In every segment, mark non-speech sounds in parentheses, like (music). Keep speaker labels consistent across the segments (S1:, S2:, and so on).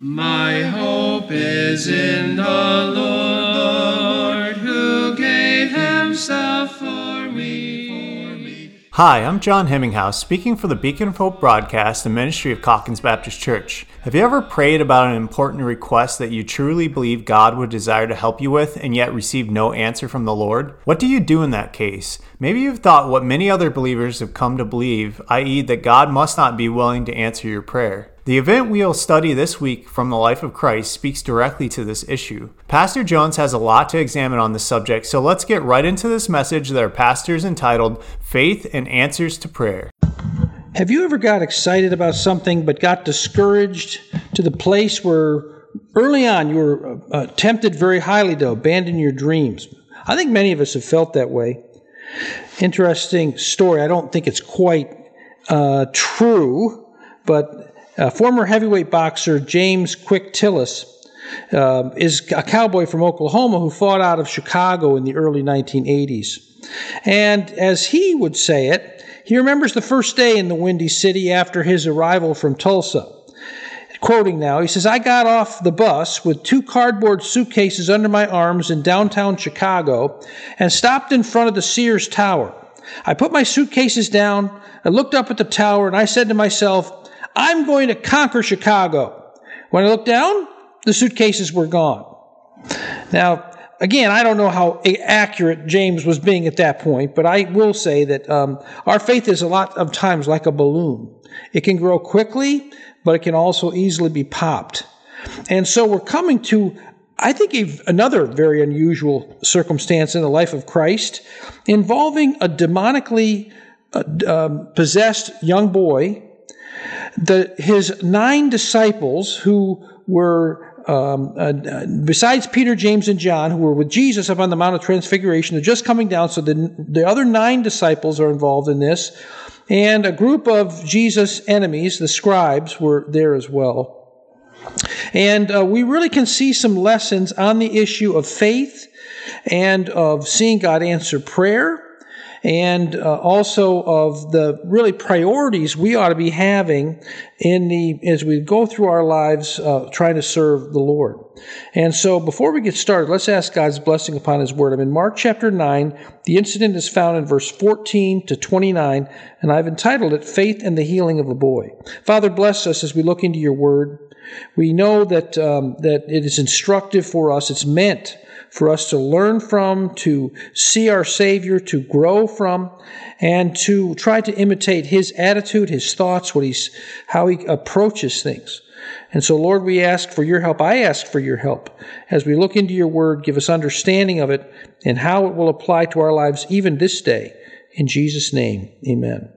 S1: My hope is in the Lord who gave himself for me.
S2: Hi, I'm John Hemminghouse, speaking for the Beacon of Hope broadcast and ministry of Calkins Baptist Church. Have you ever prayed about an important request that you truly believe God would desire to help you with and yet received no answer from the Lord? What do you do in that case? Maybe you've thought what many other believers have come to believe, i.e., that God must not be willing to answer your prayer. The event we'll study this week from the life of Christ speaks directly to this issue. Pastor Jones has a lot to examine on this subject, so let's get right into this message that our pastor is entitled Faith and Answers to Prayer.
S3: Have you ever got excited about something but got discouraged to the place where early on you were uh, tempted very highly to abandon your dreams? I think many of us have felt that way. Interesting story. I don't think it's quite uh, true, but uh, former heavyweight boxer James Quick Tillis uh, is a cowboy from Oklahoma who fought out of Chicago in the early 1980s. And as he would say it, he remembers the first day in the Windy City after his arrival from Tulsa. Quoting now, he says, I got off the bus with two cardboard suitcases under my arms in downtown Chicago and stopped in front of the Sears Tower. I put my suitcases down, I looked up at the tower, and I said to myself, I'm going to conquer Chicago. When I looked down, the suitcases were gone. Now, again, I don't know how accurate James was being at that point, but I will say that um, our faith is a lot of times like a balloon. It can grow quickly, but it can also easily be popped. And so we're coming to, I think, another very unusual circumstance in the life of Christ involving a demonically uh, um, possessed young boy the, his nine disciples who were um, uh, besides Peter, James, and John, who were with Jesus up on the Mount of Transfiguration, they're just coming down. So the, the other nine disciples are involved in this. And a group of Jesus' enemies, the scribes, were there as well. And uh, we really can see some lessons on the issue of faith and of seeing God answer prayer and uh, also of the really priorities we ought to be having in the as we go through our lives uh, trying to serve the Lord. And so, before we get started, let's ask God's blessing upon His Word. I'm in Mark chapter nine. The incident is found in verse 14 to 29, and I've entitled it "Faith and the Healing of a Boy." Father, bless us as we look into Your Word. We know that um, that it is instructive for us. It's meant for us to learn from, to see our Savior, to grow from, and to try to imitate His attitude, His thoughts, what He's, how He approaches things. And so, Lord, we ask for your help. I ask for your help as we look into your word. Give us understanding of it and how it will apply to our lives even this day. In Jesus' name, amen.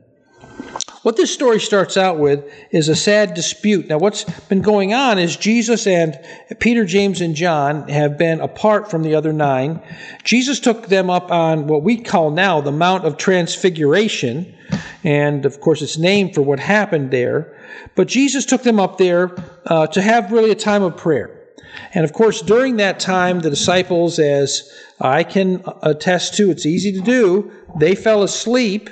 S3: What this story starts out with is a sad dispute. Now, what's been going on is Jesus and Peter, James, and John have been apart from the other nine. Jesus took them up on what we call now the Mount of Transfiguration. And of course, it's named for what happened there. But Jesus took them up there uh, to have really a time of prayer. And of course, during that time, the disciples, as I can attest to, it's easy to do, they fell asleep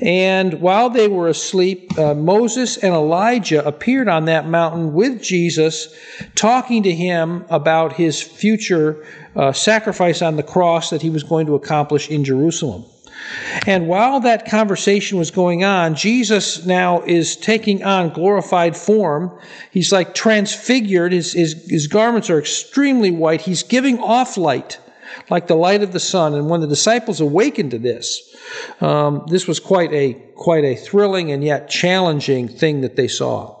S3: and while they were asleep, uh, Moses and Elijah appeared on that mountain with Jesus, talking to him about his future uh, sacrifice on the cross that he was going to accomplish in Jerusalem. And while that conversation was going on, Jesus now is taking on glorified form. He's like transfigured. His, his, his garments are extremely white. He's giving off light, like the light of the sun. And when the disciples awakened to this, um, this was quite a quite a thrilling and yet challenging thing that they saw.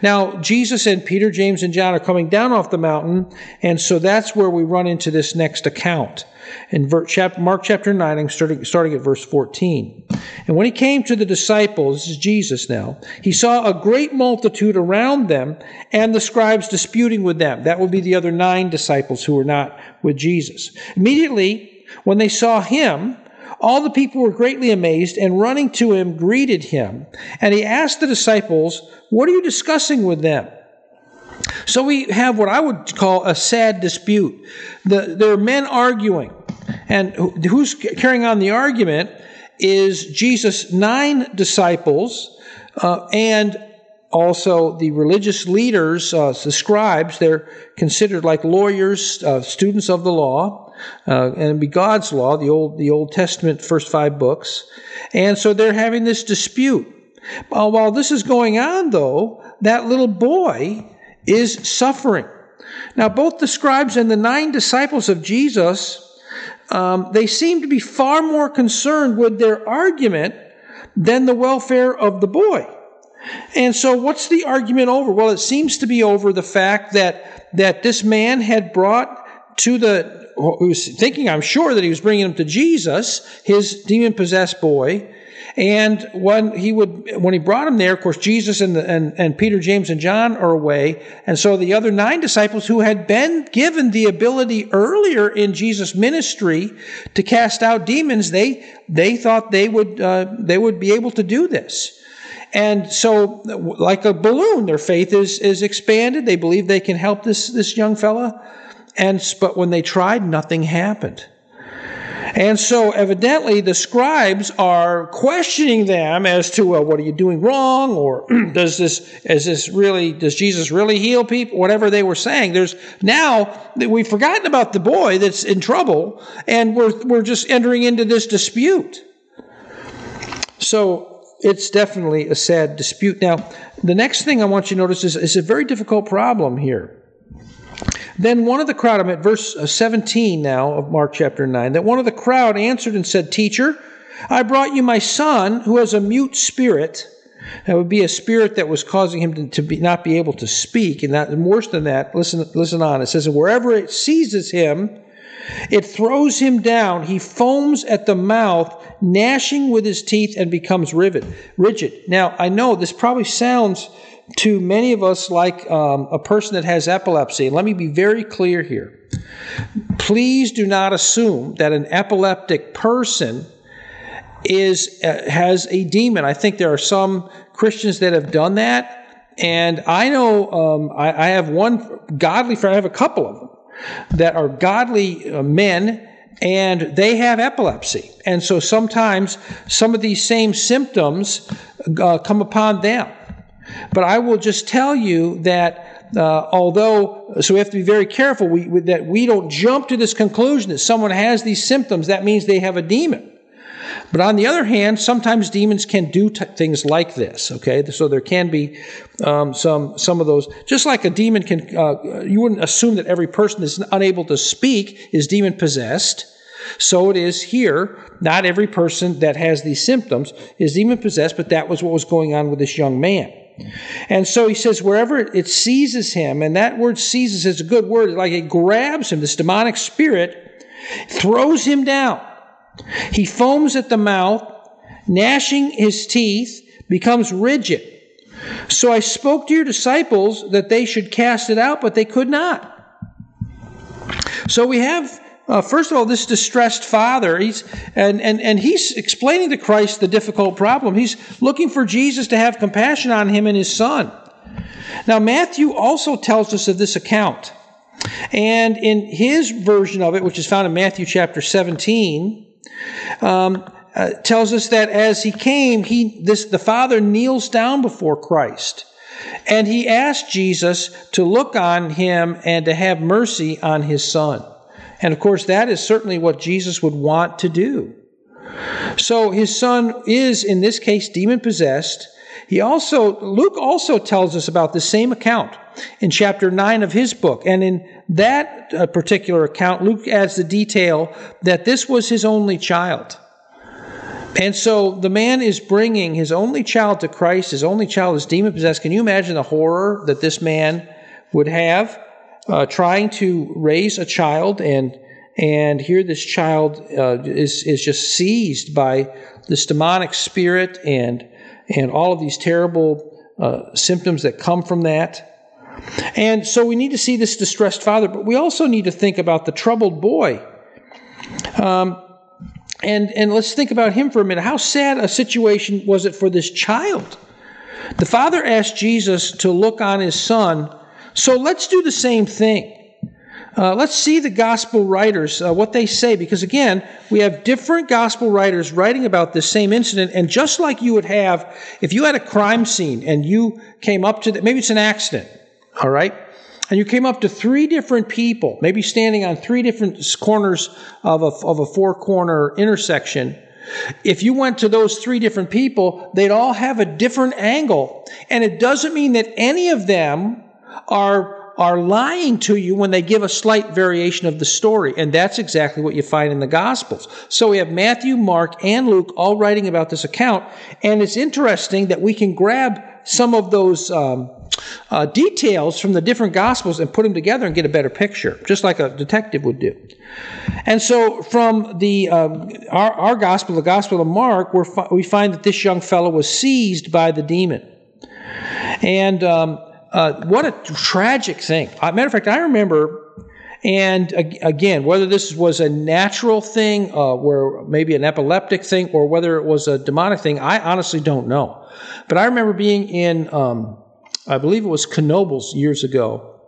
S3: Now, Jesus and Peter, James, and John are coming down off the mountain, and so that's where we run into this next account. In Mark chapter 9, I'm starting, starting at verse 14. And when he came to the disciples, this is Jesus now, he saw a great multitude around them and the scribes disputing with them. That would be the other nine disciples who were not with Jesus. Immediately, when they saw him, all the people were greatly amazed and running to him greeted him. And he asked the disciples, What are you discussing with them? So we have what I would call a sad dispute. The, there are men arguing. And who's carrying on the argument is Jesus' nine disciples uh, and also the religious leaders, uh, the scribes, they're considered like lawyers, uh, students of the law, uh, and be God's law, the old the Old Testament first five books, and so they're having this dispute. while this is going on, though, that little boy is suffering. Now, both the scribes and the nine disciples of Jesus, um, they seem to be far more concerned with their argument than the welfare of the boy. And so, what's the argument over? Well, it seems to be over the fact that that this man had brought to the who was thinking, I'm sure, that he was bringing him to Jesus, his demon possessed boy. And when he would, when he brought him there, of course, Jesus and, and, and Peter, James, and John are away. And so the other nine disciples who had been given the ability earlier in Jesus' ministry to cast out demons, they, they thought they would, uh, they would be able to do this. And so, like a balloon, their faith is, is expanded. They believe they can help this, this young fella. And, but when they tried, nothing happened. And so, evidently, the scribes are questioning them as to, well, what are you doing wrong? Or (clears throat) does this, is this really, does Jesus really heal people? Whatever they were saying. There's now, we've forgotten about the boy that's in trouble, and we're, we're just entering into this dispute. So, it's definitely a sad dispute. Now, the next thing I want you to notice is, is a very difficult problem here. Then one of the crowd, I'm at verse uh, 17 now of Mark chapter 9, that one of the crowd answered and said, Teacher, I brought you my son who has a mute spirit. That would be a spirit that was causing him to, be, not be able to speak. And that, and worse than that, listen, listen on. It says, Wherever it seizes him, it throws him down. He foams at the mouth, gnashing with his teeth, and becomes rigid. Rigid. Now, I know this probably sounds to many of us like um, a person that has epilepsy. Let me be very clear here. Please do not assume that an epileptic person is uh, has a demon. I think there are some Christians that have done that. And I know um, I, I have one godly friend, I have a couple of them that are godly uh, men and they have epilepsy. And so sometimes some of these same symptoms uh, come upon them. But I will just tell you that uh, although, so we have to be very careful we, that we don't jump to this conclusion that someone has these symptoms, that means they have a demon. But on the other hand, sometimes demons can do t- things like this. Okay, so there can be um, some some of those. Just like a demon can, uh, you wouldn't assume that every person that's unable to speak is demon possessed. So it is here. Not every person that has these symptoms is demon possessed, but that was what was going on with this young man. And so he says, wherever it seizes him, and that word seizes is a good word, like it grabs him, this demonic spirit, throws him down. He foams at the mouth, gnashing his teeth, becomes rigid. So I spoke to your disciples that they should cast it out, but they could not. So we have, uh, first of all, this distressed father. He's and, and and he's explaining to Christ the difficult problem. He's looking for Jesus to have compassion on him and his son. Now Matthew also tells us of this account, and in his version of it, which is found in Matthew chapter 17 um, uh, tells us that as he came, he this the Father kneels down before Christ, and he asked Jesus to look on him and to have mercy on his son. And of course, that is certainly what Jesus would want to do. So his son is, in this case, demon possessed. He also, Luke also tells us about the same account in chapter 9 of his book. And in that uh, particular account, Luke adds the detail that this was his only child. And so the man is bringing his only child to Christ. His only child is demon possessed. Can you imagine the horror that this man would have uh, trying to raise a child and and here this child uh, is is just seized by this demonic spirit and and all of these terrible uh, symptoms that come from that. And so we need to see this distressed father, but we also need to think about the troubled boy. Um, and, and let's think about him for a minute. How sad a situation was it for this child? The father asked Jesus to look on his son, so let's do the same thing. uh, let's see the gospel writers, uh, what they say, because again, we have different gospel writers writing about this same incident, and just like you would have if you had a crime scene and you came up to the, maybe it's an accident, all right? And you came up to three different people, maybe standing on three different corners of a, of a four corner intersection. If you went to those three different people, they'd all have a different angle. And it doesn't mean that any of them are are lying to you when they give a slight variation of the story. And that's exactly what you find in the Gospels. So we have Matthew, Mark, and Luke all writing about this account. And it's interesting that we can grab some of those um, uh, details from the different Gospels and put them together and get a better picture, just like a detective would do. And so from the um, our, our Gospel, the Gospel of Mark, we find that this young fellow was seized by the demon. And um, uh, what a tragic thing. Uh, matter of fact, I remember, and again, whether this was a natural thing, uh, where maybe an epileptic thing, or whether it was a demonic thing, I honestly don't know. But I remember being in, um, I believe it was Knoebels years ago,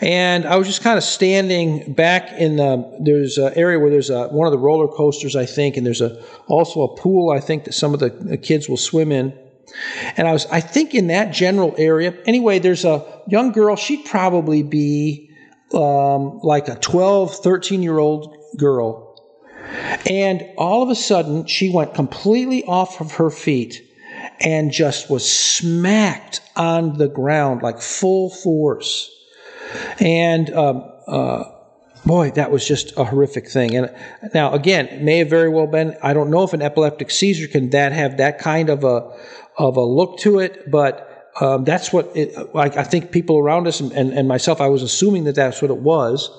S3: and I was just kind of standing back in the, there's an area where there's a, one of the roller coasters, I think, and there's a, also a pool, I think, that some of the kids will swim in. And I was, I think, in that general area. Anyway, there's a young girl. She'd probably be um, like a 12, 13 year old girl. And all of a sudden, she went completely off of her feet and just was smacked on the ground like full force. And um, uh, boy, that was just a horrific thing. And now, again, it may have very well been. I don't know if an epileptic seizure can that have that kind of a of a look to it, but um, that's what it, I, think people around us and, and, and myself, I was assuming that that's what it was.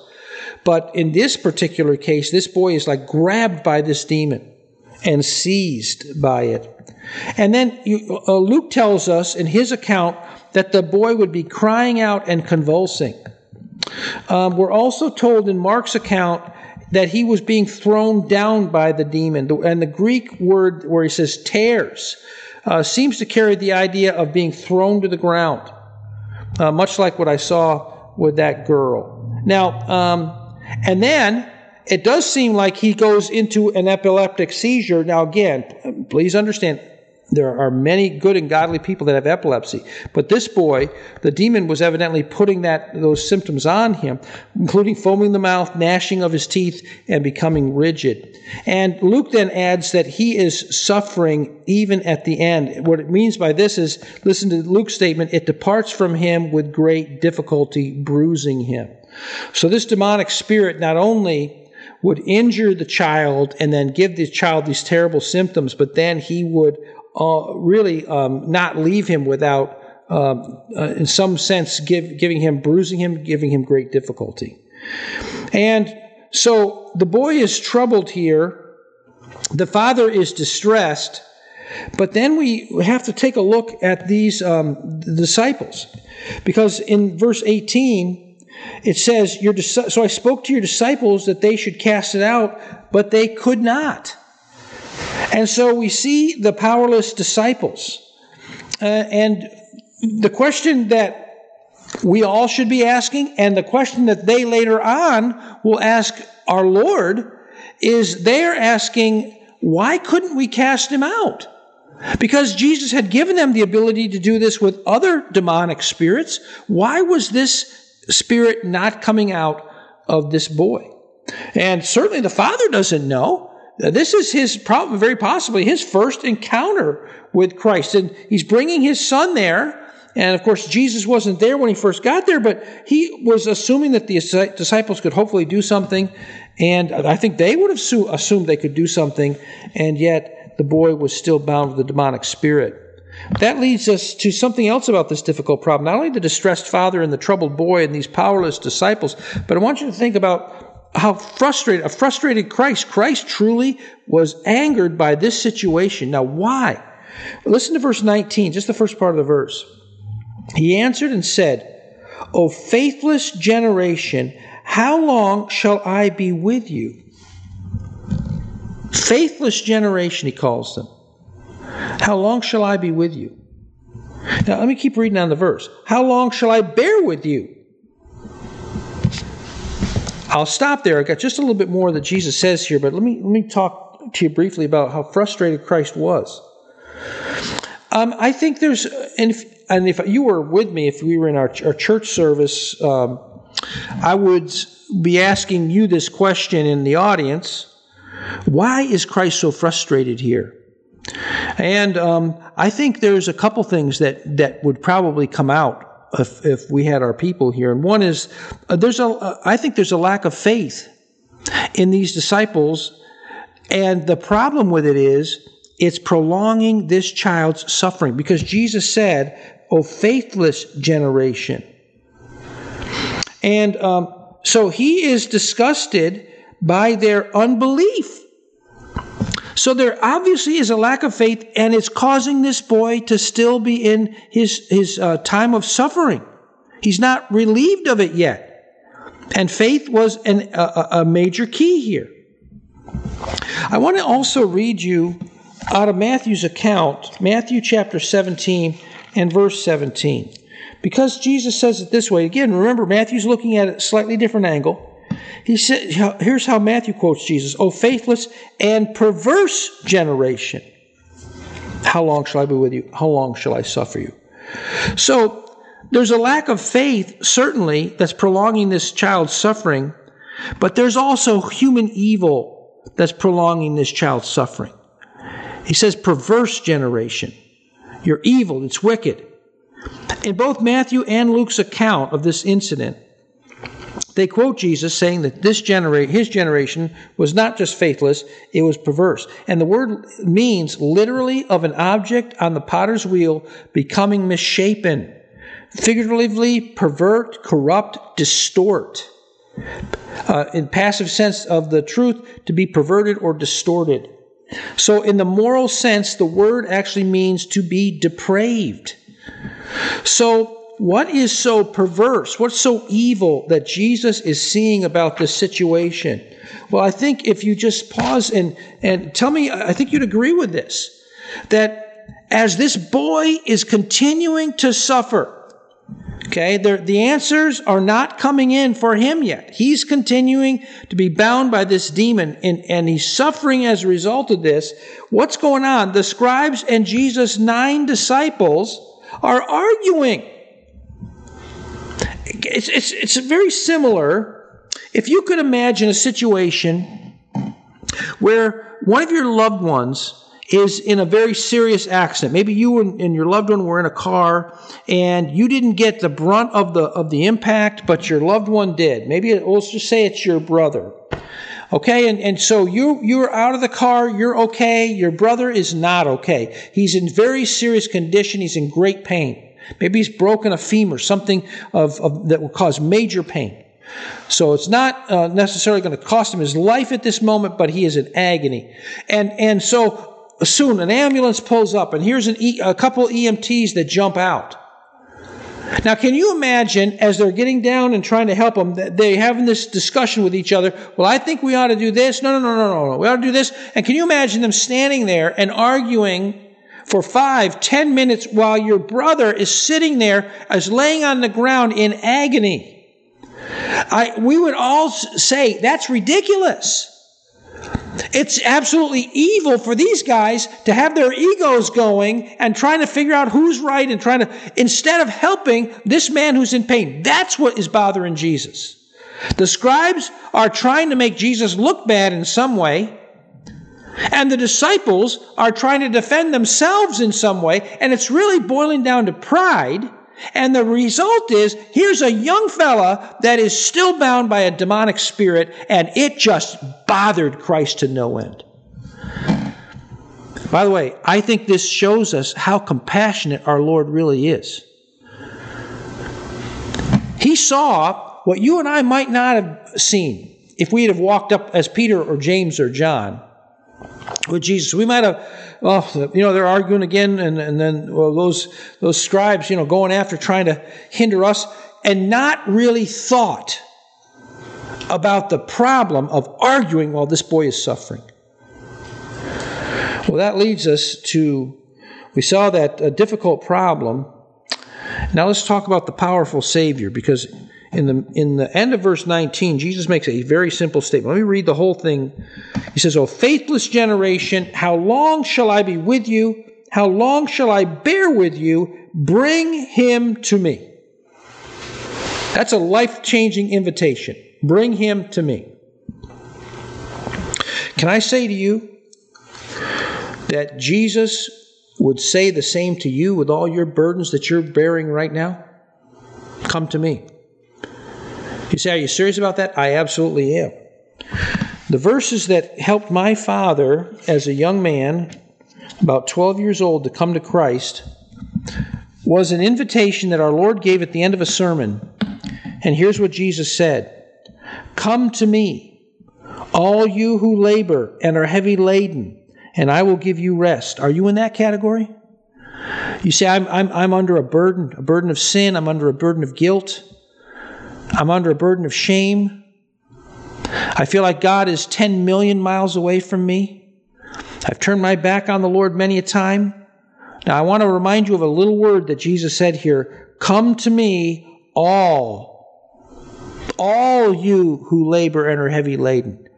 S3: But in this particular case, this boy is like grabbed by this demon and seized by it. And then you, uh, Luke tells us in his account that the boy would be crying out and convulsing. Um, we're also told in Mark's account that he was being thrown down by the demon. And the Greek word where he says tears uh, seems to carry the idea of being thrown to the ground, uh, much like what I saw with that girl. Now, um, and then it does seem like he goes into an epileptic seizure. Now, again, please understand, there are many good and godly people that have epilepsy, but this boy, the demon was evidently putting that those symptoms on him, including foaming the mouth, gnashing of his teeth, and becoming rigid. And Luke then adds that he is suffering even at the end. What it means by this is, listen to Luke's statement, it departs from him with great difficulty, bruising him. So this demonic spirit not only would injure the child and then give the child these terrible symptoms, but then he would uh, really um, not leave him without, um, uh, in some sense, give, giving him, bruising him, giving him great difficulty. And so the boy is troubled here. The father is distressed. But then we have to take a look at these um, disciples. Because in verse 18, it says, So I spoke to your disciples that they should cast it out, but they could not. And so we see the powerless disciples. Uh, and the question that we all should be asking, and the question that they later on will ask our Lord, is they're asking, why couldn't we cast him out? Because Jesus had given them the ability to do this with other demonic spirits. Why was this spirit not coming out of this boy? And certainly the father doesn't know. This is his, problem, very possibly his first encounter with Christ. And he's bringing his son there. And of course, Jesus wasn't there when he first got there, but he was assuming that the disciples could hopefully do something. And I think they would have assumed they could do something. And yet the boy was still bound with the demonic spirit. That leads us to something else about this difficult problem. Not only the distressed father and the troubled boy and these powerless disciples, but I want you to think about how frustrated, a frustrated Christ. Christ truly was angered by this situation. Now, why? Listen to verse 19, just the first part of the verse. He answered and said, O faithless generation, how long shall I be with you? Faithless generation, he calls them. How long shall I be with you? Now, let me keep reading on the verse. How long shall I bear with you? I'll stop there. I got just a little bit more that Jesus says here, but let me let me talk to you briefly about how frustrated Christ was. Um, I think there's, and if, and if you were with me, if we were in our, our church service, um, I would be asking you this question in the audience why is Christ so frustrated here? And um, I think there's a couple things that, that would probably come out if, if we had our people here. And one is uh, there's a uh, I think there's a lack of faith in these disciples, and the problem with it is it's prolonging this child's suffering because Jesus said, "O faithless generation." And um, so he is disgusted by their unbelief. So there obviously is a lack of faith, and it's causing this boy to still be in his, his uh, time of suffering. He's not relieved of it yet. And faith was an, a, a major key here. I want to also read you out of Matthew's account, Matthew chapter 17 and verse 17. Because Jesus says it this way, again, remember, Matthew's looking at it a slightly different angle. He said, here's how Matthew quotes Jesus O faithless and perverse generation. How long shall I be with you? How long shall I suffer you? So there's a lack of faith, certainly, that's prolonging this child's suffering, but there's also human evil that's prolonging this child's suffering. He says, perverse generation. You're evil, it's wicked. In both Matthew and Luke's account of this incident, they quote Jesus saying that this genera- his generation was not just faithless, it was perverse. And the word means literally of an object on the potter's wheel becoming misshapen. Figuratively, pervert, corrupt, distort. Uh, in passive sense of the truth, to be perverted or distorted. So, in the moral sense, the word actually means to be depraved. So, what is so perverse? What's so evil that Jesus is seeing about this situation? Well, I think if you just pause and, and tell me, I think you'd agree with this that as this boy is continuing to suffer, okay, the answers are not coming in for him yet. He's continuing to be bound by this demon and, and he's suffering as a result of this. What's going on? The scribes and Jesus' nine disciples are arguing. It's, it's, it's very similar. If you could imagine a situation where one of your loved ones is in a very serious accident. Maybe you and your loved one were in a car and you didn't get the brunt of the of the impact, but your loved one did. Maybe it, let's just say it's your brother. Okay, and, and so you you're out of the car, you're okay, your brother is not okay. He's in very serious condition, he's in great pain. Maybe he's broken a femur, something of, of that will cause major pain. So it's not uh, necessarily going to cost him his life at this moment, but he is in agony. And, and so soon an ambulance pulls up, and here's an e- a couple EMTs that jump out. Now, can you imagine as they're getting down and trying to help him, they having this discussion with each other? Well, I think we ought to do this. No, no, no, no, no, no. We ought to do this. And can you imagine them standing there and arguing for five, ten minutes while your brother is sitting there as laying on the ground in agony. I, we would all say that's ridiculous. It's absolutely evil for these guys to have their egos going and trying to figure out who's right and trying to, instead of helping this man who's in pain. That's what is bothering Jesus. The scribes are trying to make Jesus look bad in some way. And the disciples are trying to defend themselves in some way, and it's really boiling down to pride. And the result is here's a young fella that is still bound by a demonic spirit, and it just bothered Christ to no end. By the way, I think this shows us how compassionate our Lord really is. He saw what you and I might not have seen if we had walked up as Peter or James or John with Jesus. We might have, well, you know, they're arguing again, and, and then well, those those scribes, you know, going after trying to hinder us, and not really thought about the problem of arguing while this boy is suffering. Well, that leads us to we saw that a difficult problem. Now let's talk about the powerful Savior, because in the in the end of verse 19, Jesus makes a very simple statement. Let me read the whole thing. He says, "O faithless generation, how long shall I be with you? How long shall I bear with you? Bring him to me." That's a life-changing invitation. Bring him to me. Can I say to you that Jesus would say the same to you with all your burdens that you're bearing right now? Come to me. You say, Are you serious about that? I absolutely am. The verses that helped my father as a young man, about 12 years old, to come to Christ was an invitation that our Lord gave at the end of a sermon. And here's what Jesus said Come to me, all you who labor and are heavy laden, and I will give you rest. Are you in that category? You say, I'm, I'm, I'm under a burden, a burden of sin, I'm under a burden of guilt. I'm under a burden of shame. I feel like God is 10 million miles away from me. I've turned my back on the Lord many a time. Now, I want to remind you of a little word that Jesus said here Come to me, all, all you who labor and are heavy laden,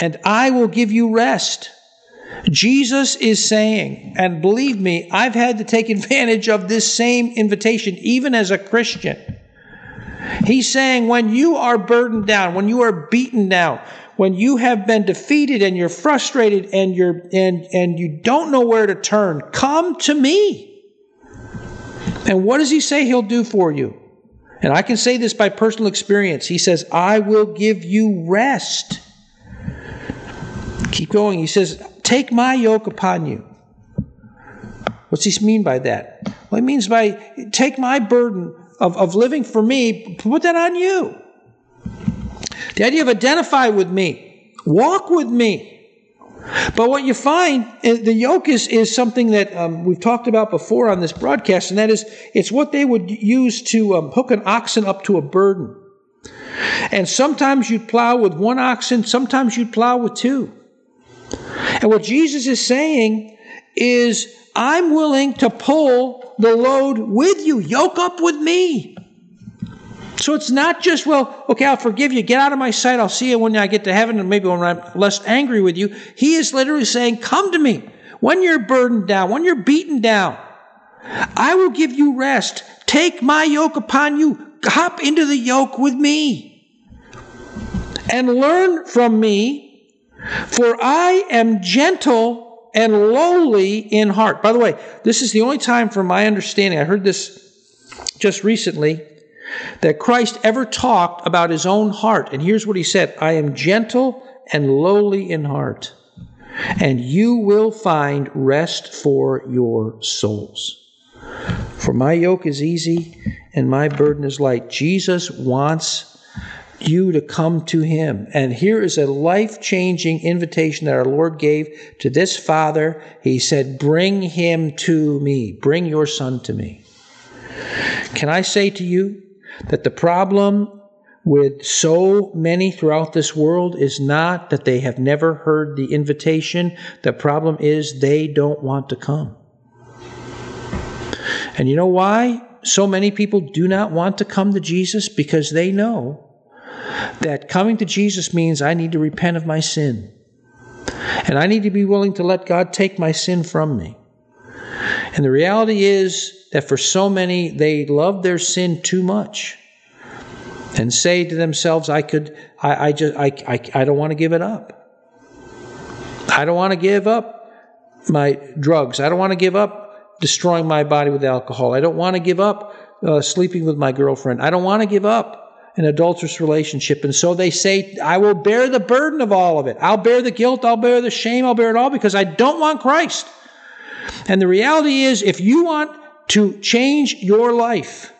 S3: and I will give you rest. Jesus is saying, and believe me, I've had to take advantage of this same invitation, even as a Christian. He's saying when you are burdened down, when you are beaten down, when you have been defeated and you're frustrated and you're and and you don't know where to turn, come to me. And what does he say he'll do for you? And I can say this by personal experience. He says, "I will give you rest." Keep going. He says, "Take my yoke upon you." What's he mean by that? Well, he means by take my burden of, of living for me, put that on you. The idea of identify with me, walk with me. But what you find, eh, the yoke is, is something that um, we've talked about before on this broadcast, and that is it's what they would use to um, hook an oxen up to a burden. And sometimes you'd plow with one oxen, sometimes you'd plow with two. And what Jesus is saying is, I'm willing to pull the load with you. Yoke up with me. So it's not just, well, okay, I'll forgive you. Get out of my sight. I'll see you when I get to heaven and maybe when I'm less angry with you. He is literally saying, come to me. When you're burdened down, when you're beaten down, I will give you rest. Take my yoke upon you. Hop into the yoke with me and learn from me, for I am gentle and lowly in heart. By the way, this is the only time, from my understanding, I heard this just recently, that Christ ever talked about his own heart. And here's what he said I am gentle and lowly in heart, and you will find rest for your souls. For my yoke is easy and my burden is light. Jesus wants you to come to Him. And here is a life changing invitation that our Lord gave to this father. He said, Bring him to me. Bring your son to me. Can I say to you that the problem with so many throughout this world is not that they have never heard the invitation. The problem is they don't want to come. And you know why so many people do not want to come to Jesus? Because they know that coming to Jesus means I need to repent of my sin. And I need to be willing to let God take my sin from me. And the reality is that for so many, they love their sin too much and say to themselves, I could, I, I just, I, I, I don't want to give it up. I don't want to give up my drugs. I don't want to give up destroying my body with alcohol. I don't want to give up uh, sleeping with my girlfriend. I don't want to give up an adulterous relationship. And so they say, I will bear the burden of all of it. I'll bear the guilt. I'll bear the shame. I'll bear it all because I don't want Christ. And the reality is, if you want to change your life,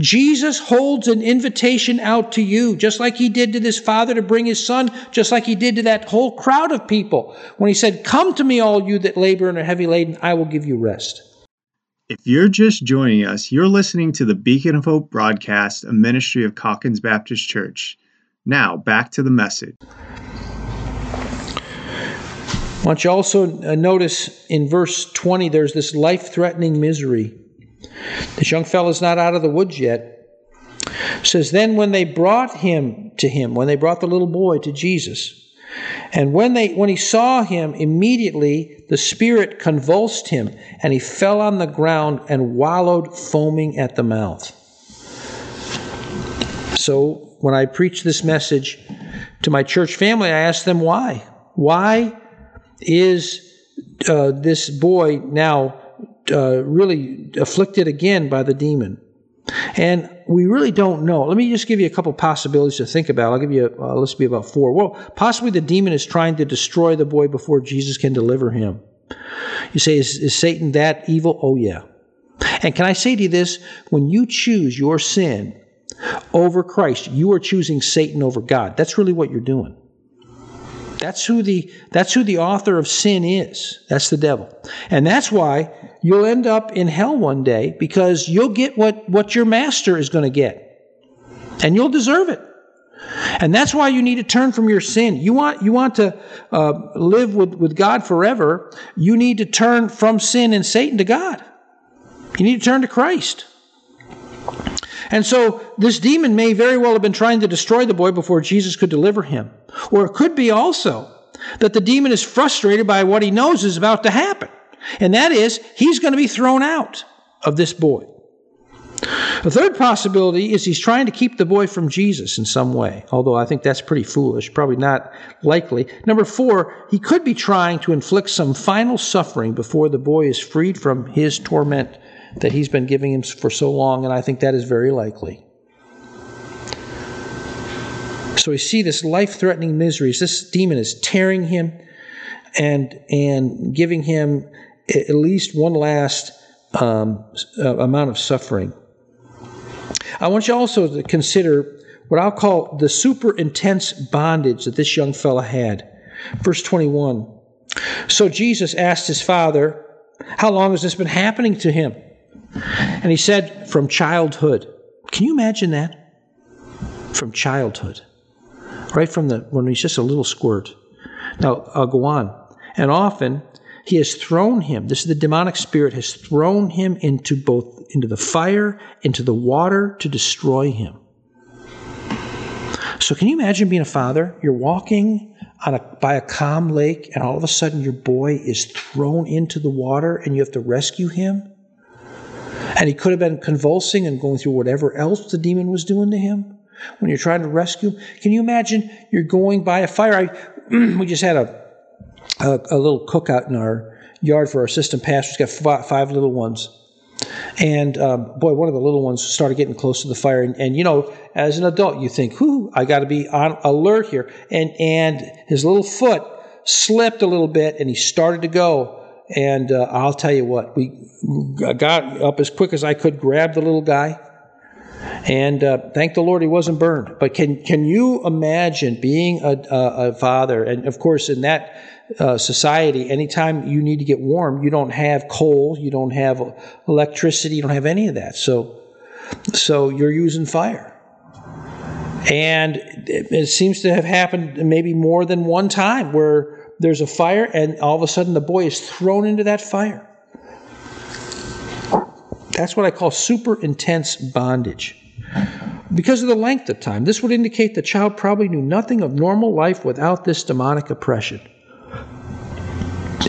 S3: Jesus holds an invitation out to you, just like he did to this father to bring his son, just like he did to that whole crowd of people when he said, Come to me, all you that labor and are heavy laden, I will give you rest.
S2: If you're just joining us, you're listening to the Beacon of Hope broadcast, a ministry of Calkins Baptist Church. Now, back to the message.
S3: Want you also uh, notice in verse 20 there's this life threatening misery. This young fellow's not out of the woods yet. says, Then when they brought him to him, when they brought the little boy to Jesus, and when they when he saw him, immediately the spirit convulsed him, and he fell on the ground and wallowed foaming at the mouth. So when I preach this message to my church family, I ask them why. Why is uh, this boy now uh, really afflicted again by the demon? And we really don't know. Let me just give you a couple possibilities to think about. I'll give you, uh, let's be about four. Well, possibly the demon is trying to destroy the boy before Jesus can deliver him. You say, is, is Satan that evil? Oh, yeah. And can I say to you this? When you choose your sin over Christ, you are choosing Satan over God. That's really what you're doing. That's who the that's who the author of sin is. That's the devil. And that's why you'll end up in hell one day because you'll get what, what your master is going to get. And you'll deserve it. And that's why you need to turn from your sin. You want, you want to uh, live with, with God forever. You need to turn from sin and Satan to God. You need to turn to Christ. And so this demon may very well have been trying to destroy the boy before Jesus could deliver him. Or it could be also that the demon is frustrated by what he knows is about to happen. And that is, he's going to be thrown out of this boy. The third possibility is he's trying to keep the boy from Jesus in some way, although I think that's pretty foolish, probably not likely. Number four, he could be trying to inflict some final suffering before the boy is freed from his torment that he's been giving him for so long, and I think that is very likely. So we see this life threatening miseries. This demon is tearing him and, and giving him at least one last um, uh, amount of suffering. I want you also to consider what I'll call the super intense bondage that this young fellow had. Verse 21. So Jesus asked his father, How long has this been happening to him? And he said, From childhood. Can you imagine that? From childhood. Right from the when he's just a little squirt. Now I'll go on. And often he has thrown him, this is the demonic spirit, has thrown him into both into the fire, into the water to destroy him. So can you imagine being a father? You're walking on a, by a calm lake, and all of a sudden your boy is thrown into the water and you have to rescue him? And he could have been convulsing and going through whatever else the demon was doing to him when you're trying to rescue him. Can you imagine you're going by a fire? I, (clears throat) we just had a a, a little cookout in our yard for our assistant pastor. He's got five, five little ones. And um, boy, one of the little ones started getting close to the fire. And, and you know, as an adult, you think, "Whoo, I got to be on alert here." And and his little foot slipped a little bit, and he started to go. And uh, I'll tell you what, we got up as quick as I could, grabbed the little guy, and uh, thank the Lord he wasn't burned. But can can you imagine being a, a, a father? And of course, in that uh, society, anytime you need to get warm, you don't have coal, you don't have electricity, you don't have any of that. So, so you're using fire. And it, it seems to have happened maybe more than one time where there's a fire and all of a sudden the boy is thrown into that fire. That's what I call super intense bondage. Because of the length of time, this would indicate the child probably knew nothing of normal life without this demonic oppression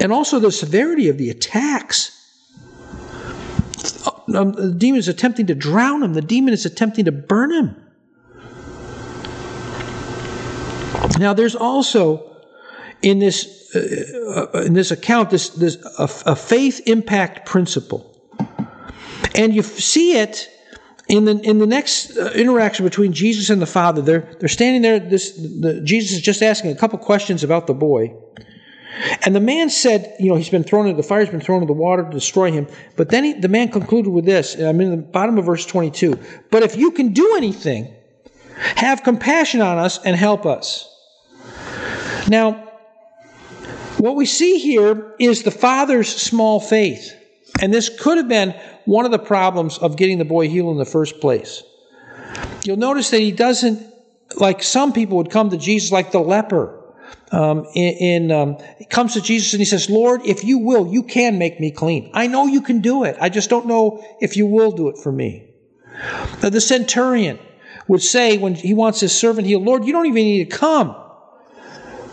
S3: and also the severity of the attacks. Um, the demon is attempting to drown him, the demon is attempting to burn him. Now, there's also in this uh, uh in this account this this a, a faith impact principle, and you see it in the in the next uh, interaction between Jesus and the Father. They're they're standing there. This the, Jesus is just asking a couple questions about the boy, and the man said, you know, he's been thrown into the fire, he's been thrown into the water to destroy him. But then he, the man concluded with this. I'm in the bottom of verse 22. But if you can do anything, have compassion on us and help us. Now, what we see here is the father's small faith. And this could have been one of the problems of getting the boy healed in the first place. You'll notice that he doesn't, like some people would come to Jesus like the leper um, in, in um, comes to Jesus and he says, Lord, if you will, you can make me clean. I know you can do it. I just don't know if you will do it for me. Now, the centurion, would say when he wants his servant healed, Lord, you don't even need to come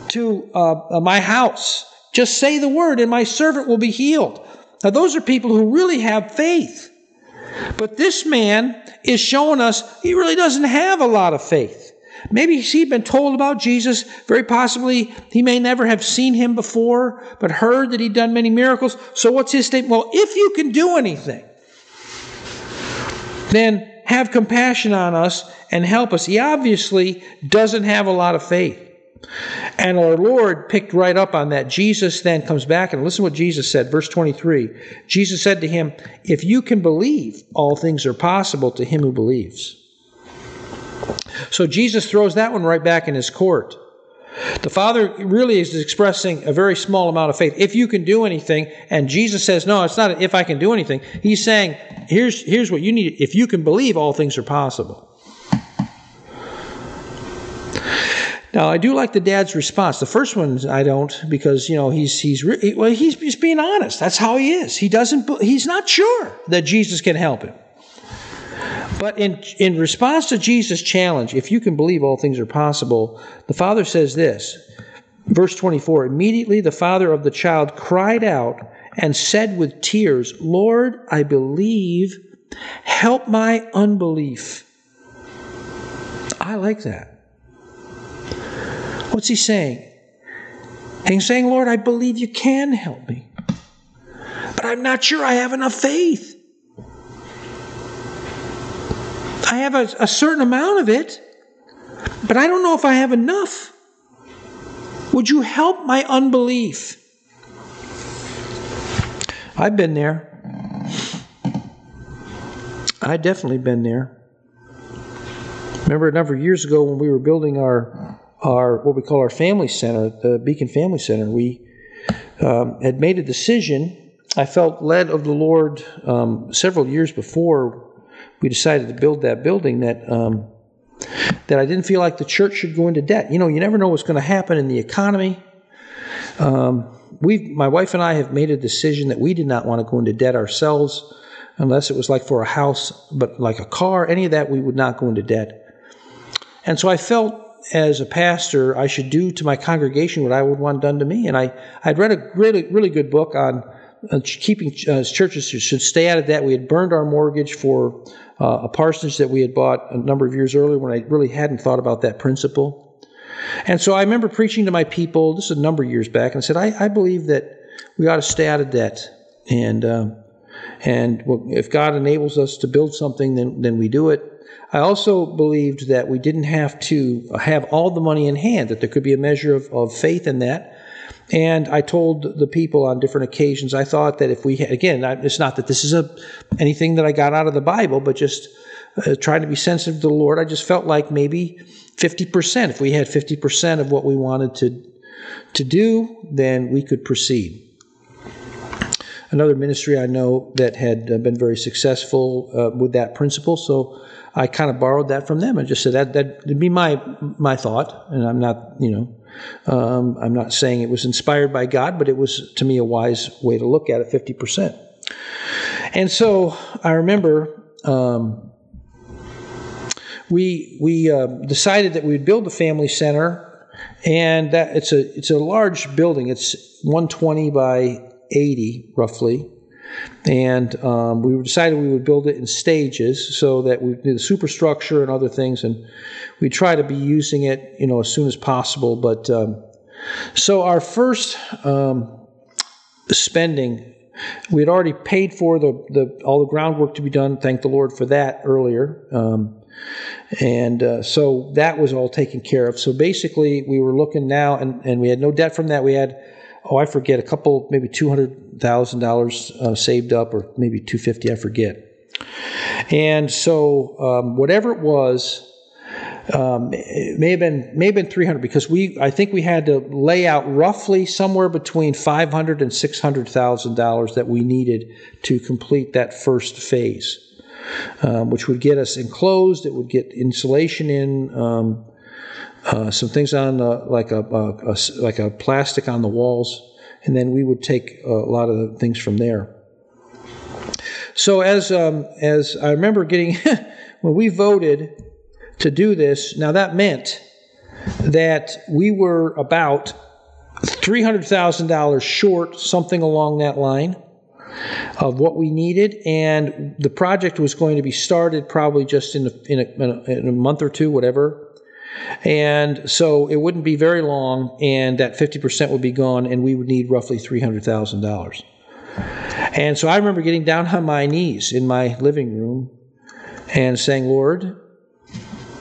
S3: to uh, my house. Just say the word, and my servant will be healed. Now, those are people who really have faith. But this man is showing us he really doesn't have a lot of faith. Maybe he'd been told about Jesus. Very possibly he may never have seen him before, but heard that he'd done many miracles. So what's his statement? Well, if you can do anything, then have compassion on us and help us. He obviously doesn't have a lot of faith. And our Lord picked right up on that. Jesus then comes back and listen what Jesus said, verse 23. Jesus said to him, If you can believe, all things are possible to him who believes. So Jesus throws that one right back in his court. The Father really is expressing a very small amount of faith. If you can do anything, and Jesus says, No, it's not if I can do anything. He's saying, Here's, here's what you need. If you can believe, all things are possible. Now, I do like the dad's response. The first one I don't because you know he's he's well he's just being honest. That's how he is. He doesn't he's not sure that Jesus can help him. But in in response to Jesus' challenge, if you can believe all things are possible, the father says this. Verse 24, immediately the father of the child cried out and said with tears, Lord, I believe, help my unbelief. I like that. What's he saying? He's saying, Lord, I believe you can help me. But I'm not sure I have enough faith. I have a, a certain amount of it, but I don't know if I have enough. Would you help my unbelief? I've been there. I definitely been there. Remember a number of years ago when we were building our our what we call our family center, the Beacon Family Center. We um, had made a decision. I felt led of the Lord um, several years before we decided to build that building that um, that I didn't feel like the church should go into debt. You know, you never know what's going to happen in the economy. Um, we, my wife and I, have made a decision that we did not want to go into debt ourselves, unless it was like for a house, but like a car, any of that, we would not go into debt. And so I felt as a pastor, I should do to my congregation what I would want done to me. And I, I'd read a really, really good book on uh, keeping uh, churches should stay out of debt. We had burned our mortgage for uh, a parsonage that we had bought a number of years earlier when I really hadn't thought about that principle. And so I remember preaching to my people, this is a number of years back, and I said, I, I believe that we ought to stay out of debt. And, um, and if God enables us to build something, then, then we do it. I also believed that we didn't have to have all the money in hand, that there could be a measure of, of faith in that. And I told the people on different occasions, I thought that if we, had, again, it's not that this is a, anything that I got out of the Bible, but just uh, trying to be sensitive to the Lord. I just felt like maybe 50%. If we had 50% of what we wanted to, to do, then we could proceed. Another ministry I know that had uh, been very successful uh, with that principle. So I kind of borrowed that from them and just said that that'd be my my thought, and I'm not you know um, I'm not saying it was inspired by God, but it was to me a wise way to look at it, fifty percent. And so I remember. Um, we we uh, decided that we'd build a family center, and that it's a it's a large building. It's 120 by 80 roughly, and um, we decided we would build it in stages so that we do the superstructure and other things, and we try to be using it, you know, as soon as possible. But um, so our first um, spending, we had already paid for the, the all the groundwork to be done. Thank the Lord for that earlier. Um, and uh, so that was all taken care of. So basically, we were looking now, and, and we had no debt from that. We had oh, I forget, a couple, maybe two hundred thousand uh, dollars saved up, or maybe two fifty, I forget. And so, um, whatever it was, um, it may have been may have been 300 because we I think we had to lay out roughly somewhere between 500 and 600 thousand dollars that we needed to complete that first phase, um, which would get us enclosed. It would get insulation in. Um, uh, some things on uh, like a, a, a, like a plastic on the walls, and then we would take a lot of the things from there. So as um, as I remember getting (laughs) when we voted to do this. Now, that meant that we were about $300,000 short, something along that line, of what we needed. And the project was going to be started probably just in a, in a, in a month or two, whatever. And so it wouldn't be very long, and that 50% would be gone, and we would need roughly $300,000. And so I remember getting down on my knees in my living room and saying, Lord,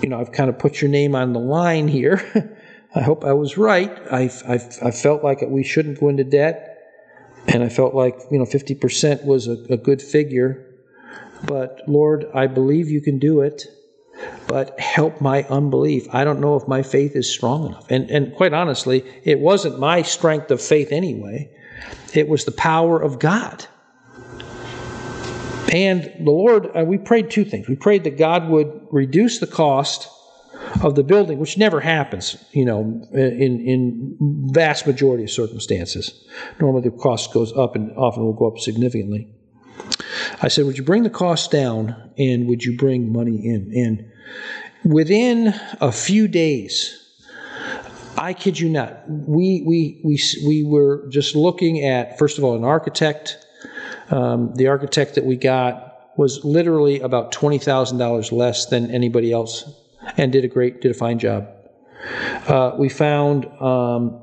S3: you know, I've kind of put your name on the line here. (laughs) I hope I was right. I, I, I felt like we shouldn't go into debt. And I felt like, you know, 50% was a, a good figure. But Lord, I believe you can do it but help my unbelief. I don't know if my faith is strong enough. And, and quite honestly, it wasn't my strength of faith anyway, it was the power of God. And the Lord, uh, we prayed two things. We prayed that God would reduce the cost of the building, which never happens, you know, in, in vast majority of circumstances. Normally the cost goes up and often will go up significantly. I said, Would you bring the cost down and would you bring money in? And within a few days, I kid you not, we, we, we, we were just looking at, first of all, an architect. Um, the architect that we got was literally about $20,000 less than anybody else and did a great, did a fine job. Uh, we found um,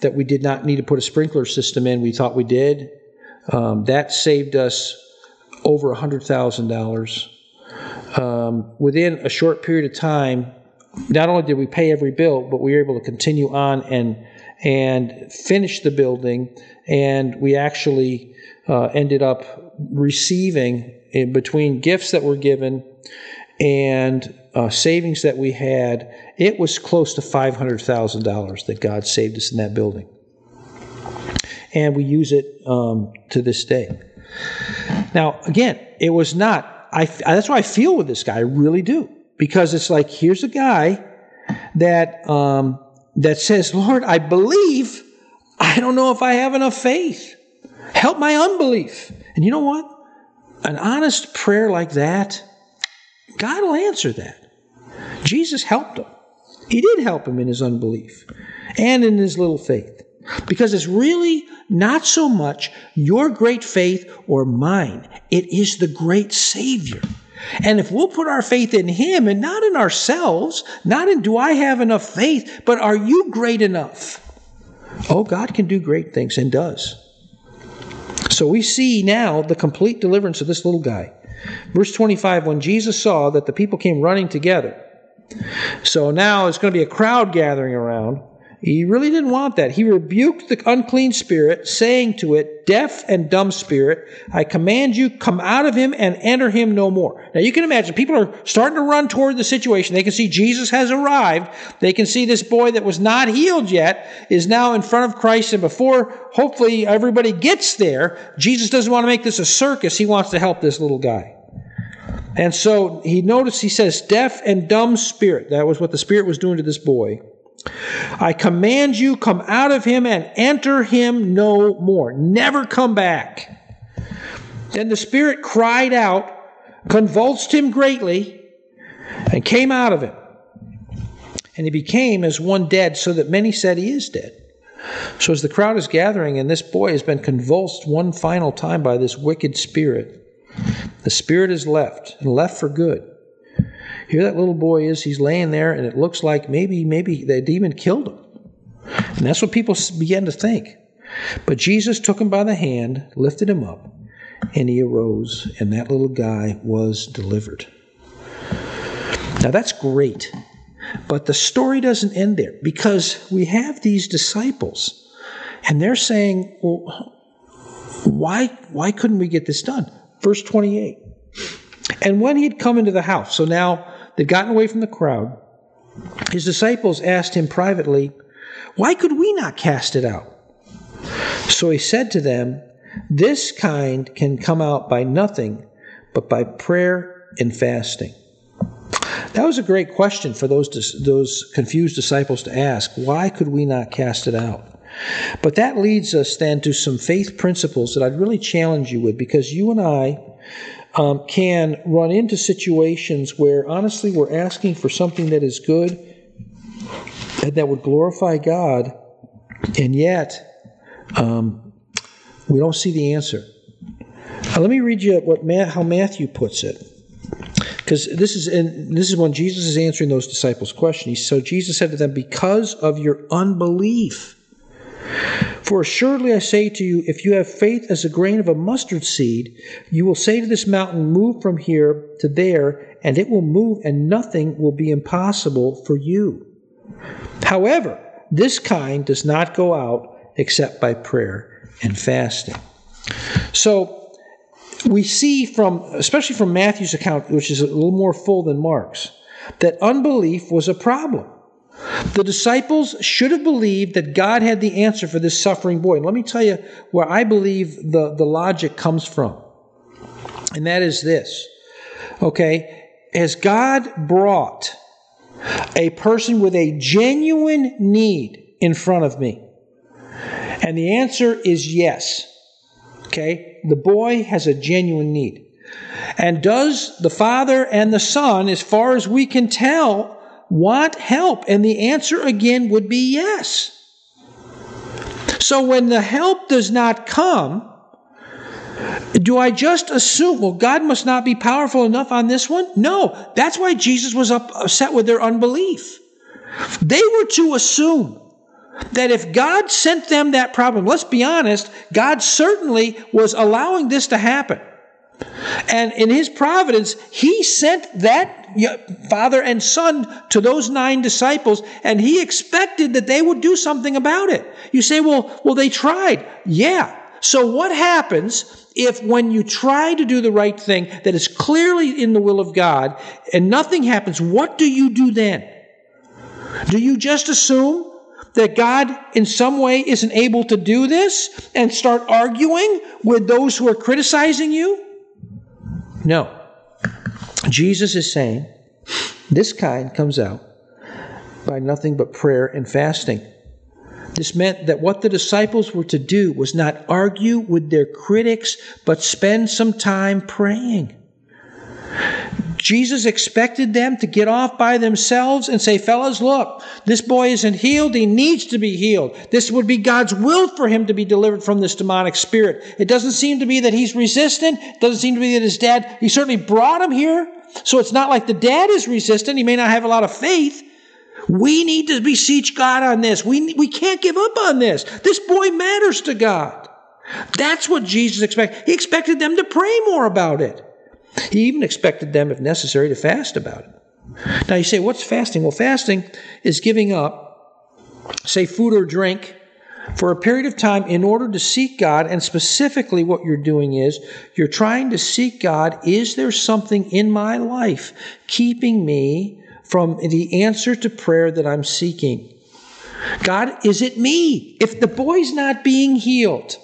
S3: that we did not need to put a sprinkler system in. We thought we did. Um, that saved us over $100,000. Um, within a short period of time, not only did we pay every bill, but we were able to continue on and and finish the building. And we actually uh, ended up receiving in between gifts that were given and uh, savings that we had. It was close to five hundred thousand dollars that God saved us in that building and we use it um, to this day. Now, again, it was not. I, that's why I feel with this guy. I really do because it's like here's a guy that um, that says, "Lord, I believe. I don't know if I have enough faith. Help my unbelief." And you know what? An honest prayer like that, God will answer that. Jesus helped him. He did help him in his unbelief and in his little faith. Because it's really not so much your great faith or mine, it is the great Savior. And if we'll put our faith in Him and not in ourselves, not in do I have enough faith, but are you great enough? Oh, God can do great things and does. So we see now the complete deliverance of this little guy. Verse 25 when Jesus saw that the people came running together. So now it's going to be a crowd gathering around. He really didn't want that. He rebuked the unclean spirit, saying to it, Deaf and dumb spirit, I command you, come out of him and enter him no more. Now you can imagine, people are starting to run toward the situation. They can see Jesus has arrived. They can see this boy that was not healed yet is now in front of Christ. And before hopefully everybody gets there, Jesus doesn't want to make this a circus. He wants to help this little guy. And so he noticed, he says, deaf and dumb spirit. That was what the spirit was doing to this boy. I command you, come out of him and enter him no more. Never come back. Then the Spirit cried out, convulsed him greatly, and came out of him. And he became as one dead, so that many said he is dead. So as the crowd is gathering, and this boy has been convulsed one final time by this wicked spirit, the spirit is left, and left for good. Here that little boy is, he's laying there, and it looks like maybe, maybe the demon killed him. And that's what people began to think. But Jesus took him by the hand, lifted him up, and he arose, and that little guy was delivered. Now that's great. But the story doesn't end there because we have these disciples, and they're saying, well, why, why couldn't we get this done? Verse 28. And when he had come into the house, so now They'd gotten away from the crowd. His disciples asked him privately, Why could we not cast it out? So he said to them, This kind can come out by nothing but by prayer and fasting. That was a great question for those, those confused disciples to ask. Why could we not cast it out? But that leads us then to some faith principles that I'd really challenge you with because you and I um, can run into situations where, honestly, we're asking for something that is good and that would glorify God, and yet um, we don't see the answer. Now, let me read you what how Matthew puts it because this is in, this is when Jesus is answering those disciples' question. So Jesus said to them, "Because of your unbelief." For assuredly I say to you, if you have faith as a grain of a mustard seed, you will say to this mountain, Move from here to there, and it will move, and nothing will be impossible for you. However, this kind does not go out except by prayer and fasting. So, we see from, especially from Matthew's account, which is a little more full than Mark's, that unbelief was a problem. The disciples should have believed that God had the answer for this suffering boy. And let me tell you where I believe the, the logic comes from. And that is this. Okay, has God brought a person with a genuine need in front of me? And the answer is yes. Okay? The boy has a genuine need. And does the father and the son, as far as we can tell, want help? And the answer again would be yes. So when the help does not come, do I just assume, well, God must not be powerful enough on this one? No. That's why Jesus was upset with their unbelief. They were to assume that if God sent them that problem, let's be honest, God certainly was allowing this to happen. And in his providence, he sent that father and son to those nine disciples, and he expected that they would do something about it. You say, well, well, they tried. Yeah. So what happens if when you try to do the right thing that is clearly in the will of God and nothing happens, what do you do then? Do you just assume that God in some way isn't able to do this and start arguing with those who are criticizing you? No. Jesus is saying this kind comes out by nothing but prayer and fasting. This meant that what the disciples were to do was not argue with their critics, but spend some time praying. Jesus expected them to get off by themselves and say, Fellas, look, this boy isn't healed. He needs to be healed. This would be God's will for him to be delivered from this demonic spirit. It doesn't seem to be that he's resistant. It doesn't seem to be that his dad, he certainly brought him here. So it's not like the dad is resistant. He may not have a lot of faith. We need to beseech God on this. We, we can't give up on this. This boy matters to God. That's what Jesus expected. He expected them to pray more about it. He even expected them, if necessary, to fast about it. Now you say, what's fasting? Well, fasting is giving up, say, food or drink for a period of time in order to seek God. And specifically, what you're doing is you're trying to seek God. Is there something in my life keeping me from the answer to prayer that I'm seeking? God, is it me? If the boy's not being healed,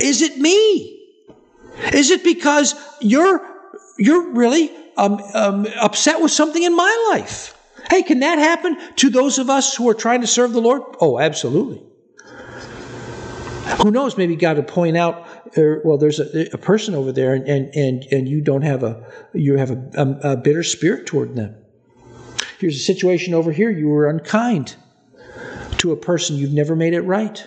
S3: is it me? Is it because you're you're really um, um, upset with something in my life. Hey, can that happen to those of us who are trying to serve the Lord? Oh, absolutely. Who knows? Maybe God would point out, uh, well, there's a, a, person over there, and, and, and you don't have a you have a, a, a bitter spirit toward them. Here's a situation over here. You were unkind to a person. You've never made it right.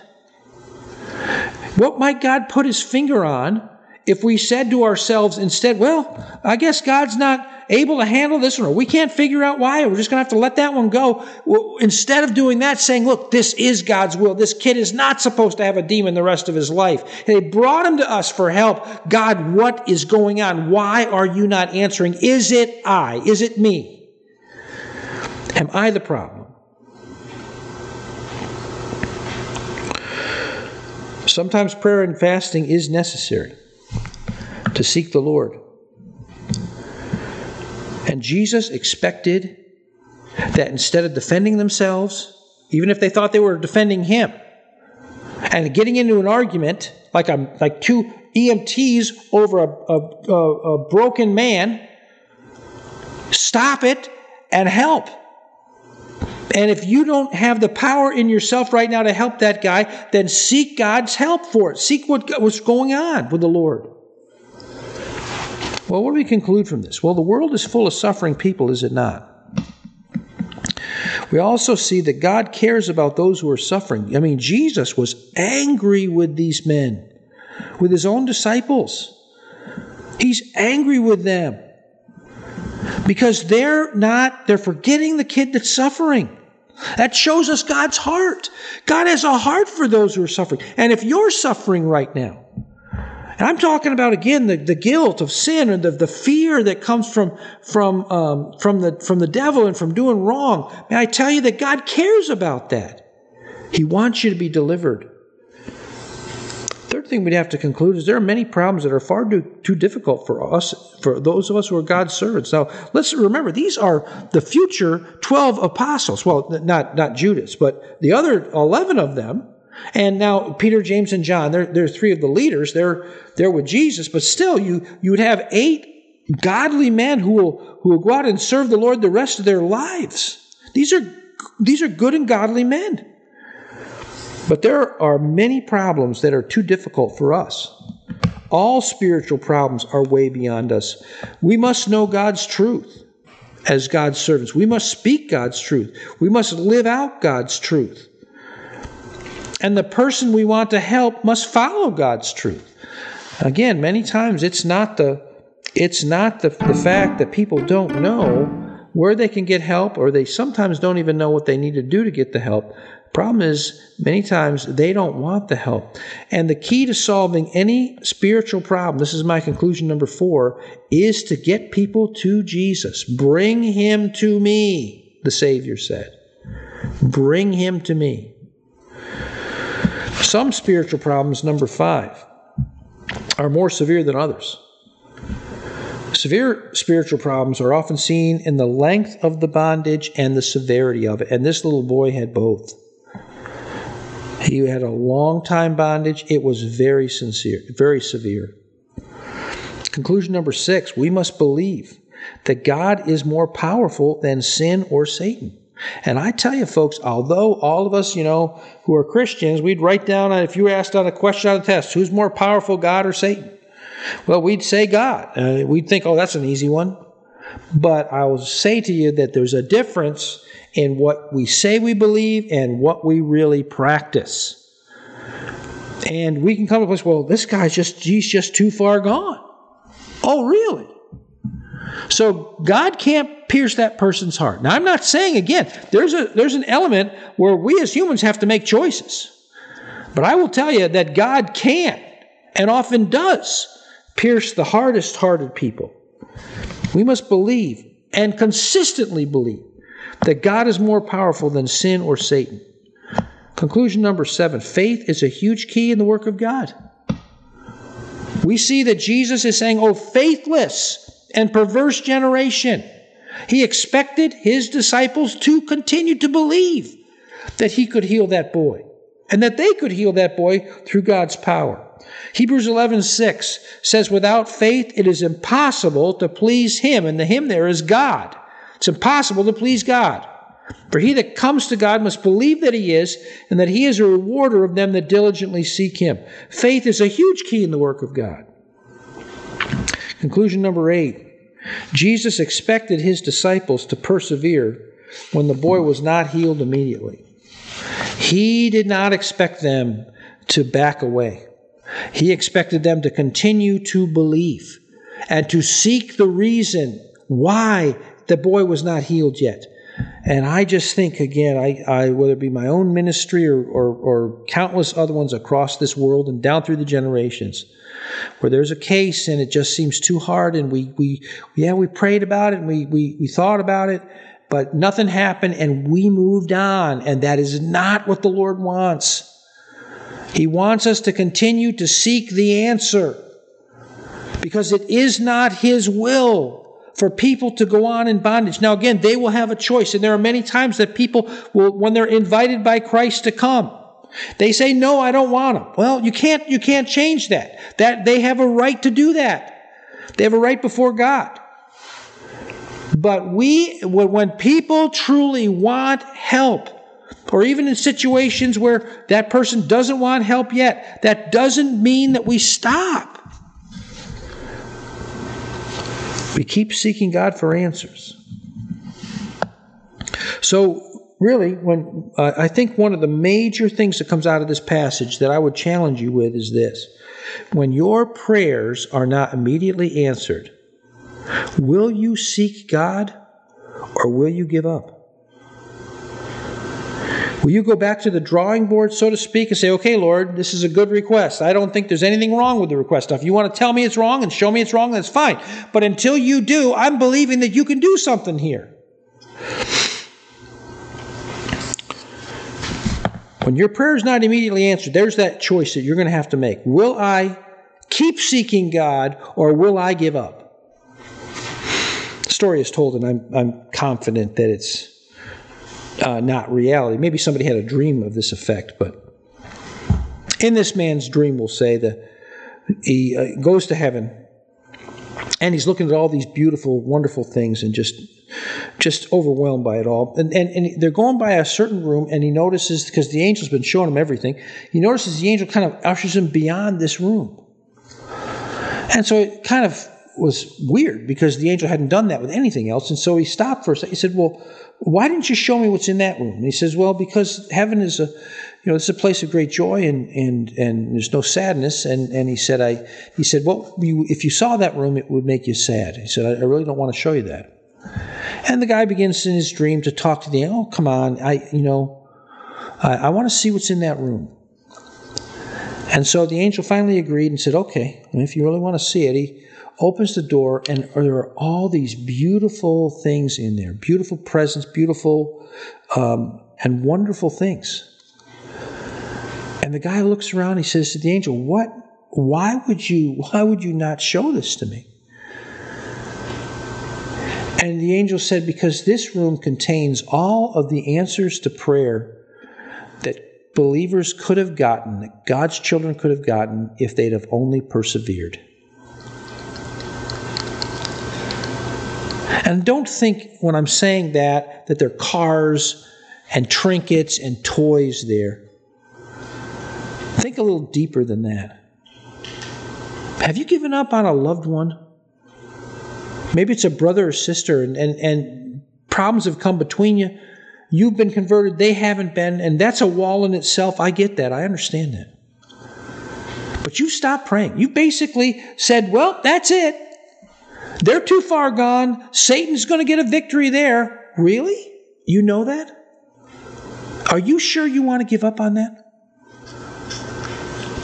S3: What might God put His finger on if we said to ourselves instead, well, I guess God's not able to handle this one, or we can't figure out why, we're just going to have to let that one go. Well, instead of doing that, saying, look, this is God's will. This kid is not supposed to have a demon the rest of his life. They brought him to us for help. God, what is going on? Why are you not answering? Is it I? Is it me? Am I the problem? Sometimes prayer and fasting is necessary to seek the Lord. And Jesus expected that instead of defending themselves, even if they thought they were defending him, and getting into an argument like like two EMTs over a, a, a, a broken man, stop it and help. And if you don't have the power in yourself right now to help that guy, then seek God's help for it. Seek what, what's going on with the Lord. Well, what do we conclude from this? Well, the world is full of suffering people, is it not? We also see that God cares about those who are suffering. I mean, Jesus was angry with these men, with his own disciples. He's angry with them because they're not, they're forgetting the kid that's suffering. That shows us God's heart. God has a heart for those who are suffering. And if you're suffering right now, and I'm talking about again the, the guilt of sin and the, the fear that comes from from um, from the from the devil and from doing wrong. May I tell you that God cares about that. He wants you to be delivered. Third thing we'd have to conclude is there are many problems that are far too, too difficult for us, for those of us who are God's servants. Now, let's remember these are the future 12 apostles. Well, not, not Judas, but the other 11 of them and now Peter, James, and John, they're, they're three of the leaders. They're, they're with Jesus, but still you, you would have eight godly men who will, who will go out and serve the Lord the rest of their lives. These are, these are good and godly men. But there are many problems that are too difficult for us. All spiritual problems are way beyond us. We must know God's truth as God's servants. We must speak God's truth. We must live out God's truth. And the person we want to help must follow God's truth. Again, many times it's not the it's not the, the fact that people don't know where they can get help or they sometimes don't even know what they need to do to get the help. Problem is, many times they don't want the help. And the key to solving any spiritual problem, this is my conclusion number four, is to get people to Jesus. Bring him to me, the Savior said. Bring him to me. Some spiritual problems, number five, are more severe than others. Severe spiritual problems are often seen in the length of the bondage and the severity of it. And this little boy had both. He had a long time bondage. It was very sincere, very severe. Conclusion number six we must believe that God is more powerful than sin or Satan. And I tell you, folks, although all of us, you know, who are Christians, we'd write down, if you were asked on a question on a test, who's more powerful, God or Satan? Well, we'd say God. Uh, we'd think, oh, that's an easy one. But I will say to you that there's a difference in what we say we believe and what we really practice. And we can come to a place, well, this guy's just, he's just too far gone. Oh, really? So God can't pierce that person's heart. Now I'm not saying again, there's a there's an element where we as humans have to make choices. But I will tell you that God can and often does pierce the hardest hearted people. We must believe and consistently believe that God is more powerful than sin or Satan. Conclusion number seven faith is a huge key in the work of God. We see that Jesus is saying, Oh, faithless and perverse generation. He expected his disciples to continue to believe that he could heal that boy and that they could heal that boy through God's power. Hebrews 11:6 says without faith it is impossible to please him and the him there is God. It's impossible to please God. For he that comes to God must believe that he is and that he is a rewarder of them that diligently seek him. Faith is a huge key in the work of God. Conclusion number 8. Jesus expected his disciples to persevere when the boy was not healed immediately. He did not expect them to back away. He expected them to continue to believe and to seek the reason why the boy was not healed yet. And I just think, again, I, I whether it be my own ministry or, or, or countless other ones across this world and down through the generations, where there's a case and it just seems too hard and we, we yeah, we prayed about it and we, we, we thought about it, but nothing happened and we moved on. And that is not what the Lord wants. He wants us to continue to seek the answer because it is not His will for people to go on in bondage. Now, again, they will have a choice. And there are many times that people will, when they're invited by Christ to come, they say, no, I don't want them. Well, you can't, you can't change that. That they have a right to do that. They have a right before God. But we, when people truly want help, or even in situations where that person doesn't want help yet, that doesn't mean that we stop. We keep seeking God for answers. So, really, when uh, I think one of the major things that comes out of this passage that I would challenge you with is this: when your prayers are not immediately answered, will you seek God or will you give up? Will you go back to the drawing board, so to speak, and say, okay, Lord, this is a good request. I don't think there's anything wrong with the request. If you want to tell me it's wrong and show me it's wrong, that's fine. But until you do, I'm believing that you can do something here. When your prayer is not immediately answered, there's that choice that you're going to have to make. Will I keep seeking God or will I give up? The story is told, and I'm, I'm confident that it's uh, not reality. Maybe somebody had a dream of this effect, but in this man's dream, we'll say that he uh, goes to heaven and he's looking at all these beautiful, wonderful things and just just overwhelmed by it all. And, and, and they're going by a certain room, and he notices, because the angel's been showing him everything, he notices the angel kind of ushers him beyond this room. And so it kind of was weird because the angel hadn't done that with anything else. And so he stopped for a second. He said, Well, why didn't you show me what's in that room? And he says, Well, because heaven is a, you know, it's a place of great joy and, and, and there's no sadness. And, and he said, I, he said, well, you, if you saw that room, it would make you sad. He said, I, I really don't want to show you that. And the guy begins in his dream to talk to the angel. Oh, come on. I, you know, I, I want to see what's in that room. And so the angel finally agreed and said, okay, if you really want to see it, he, opens the door, and there are all these beautiful things in there beautiful presents, beautiful um, and wonderful things. And the guy looks around, he says to the angel, What? Why would you why would you not show this to me? And the angel said, Because this room contains all of the answers to prayer that believers could have gotten, that God's children could have gotten if they'd have only persevered. And don't think when I'm saying that that there are cars and trinkets and toys there. Think a little deeper than that. Have you given up on a loved one? Maybe it's a brother or sister, and, and, and problems have come between you. You've been converted, they haven't been, and that's a wall in itself. I get that. I understand that. But you stopped praying. You basically said, Well, that's it. They're too far gone. Satan's going to get a victory there. Really? You know that? Are you sure you want to give up on that?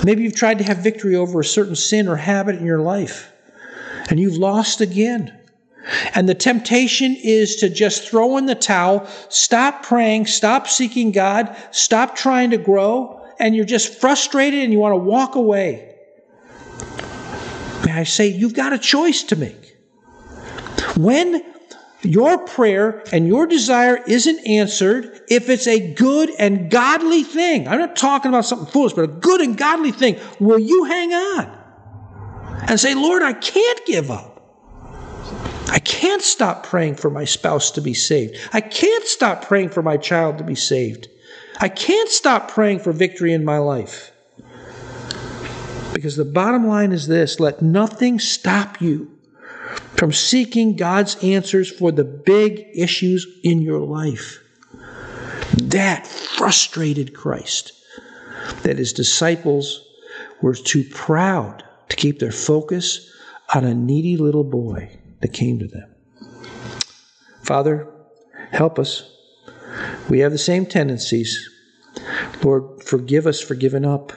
S3: Maybe you've tried to have victory over a certain sin or habit in your life, and you've lost again. And the temptation is to just throw in the towel, stop praying, stop seeking God, stop trying to grow, and you're just frustrated and you want to walk away. May I say, you've got a choice to make. When your prayer and your desire isn't answered, if it's a good and godly thing, I'm not talking about something foolish, but a good and godly thing, will you hang on and say, Lord, I can't give up? I can't stop praying for my spouse to be saved. I can't stop praying for my child to be saved. I can't stop praying for victory in my life. Because the bottom line is this let nothing stop you from seeking God's answers for the big issues in your life. That frustrated Christ that his disciples were too proud to keep their focus on a needy little boy that came to them. Father, help us. We have the same tendencies. Lord, forgive us for giving up.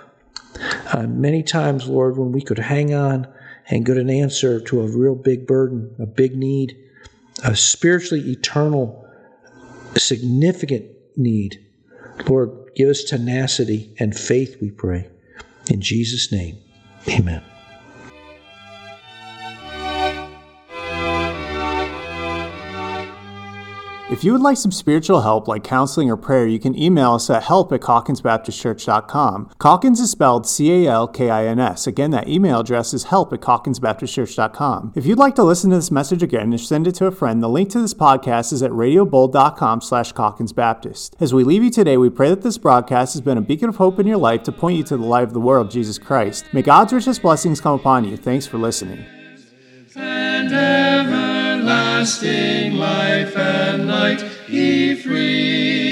S3: Uh, many times, Lord, when we could hang on and get an answer to a real big burden, a big need, a spiritually eternal, significant need. Lord, give us tenacity and faith, we pray. In Jesus' name, amen.
S2: If you would like some spiritual help like counseling or prayer, you can email us at help at calkinsbaptistchurch.com. Calkins is spelled C-A-L-K-I-N-S. Again, that email address is help at calkinsbaptistchurch.com. If you'd like to listen to this message again or send it to a friend, the link to this podcast is at radiobold.com slash calkinsbaptist. As we leave you today, we pray that this broadcast has been a beacon of hope in your life to point you to the light of the world, Jesus Christ. May God's richest blessings come upon you. Thanks for listening. Everlasting life and light he frees.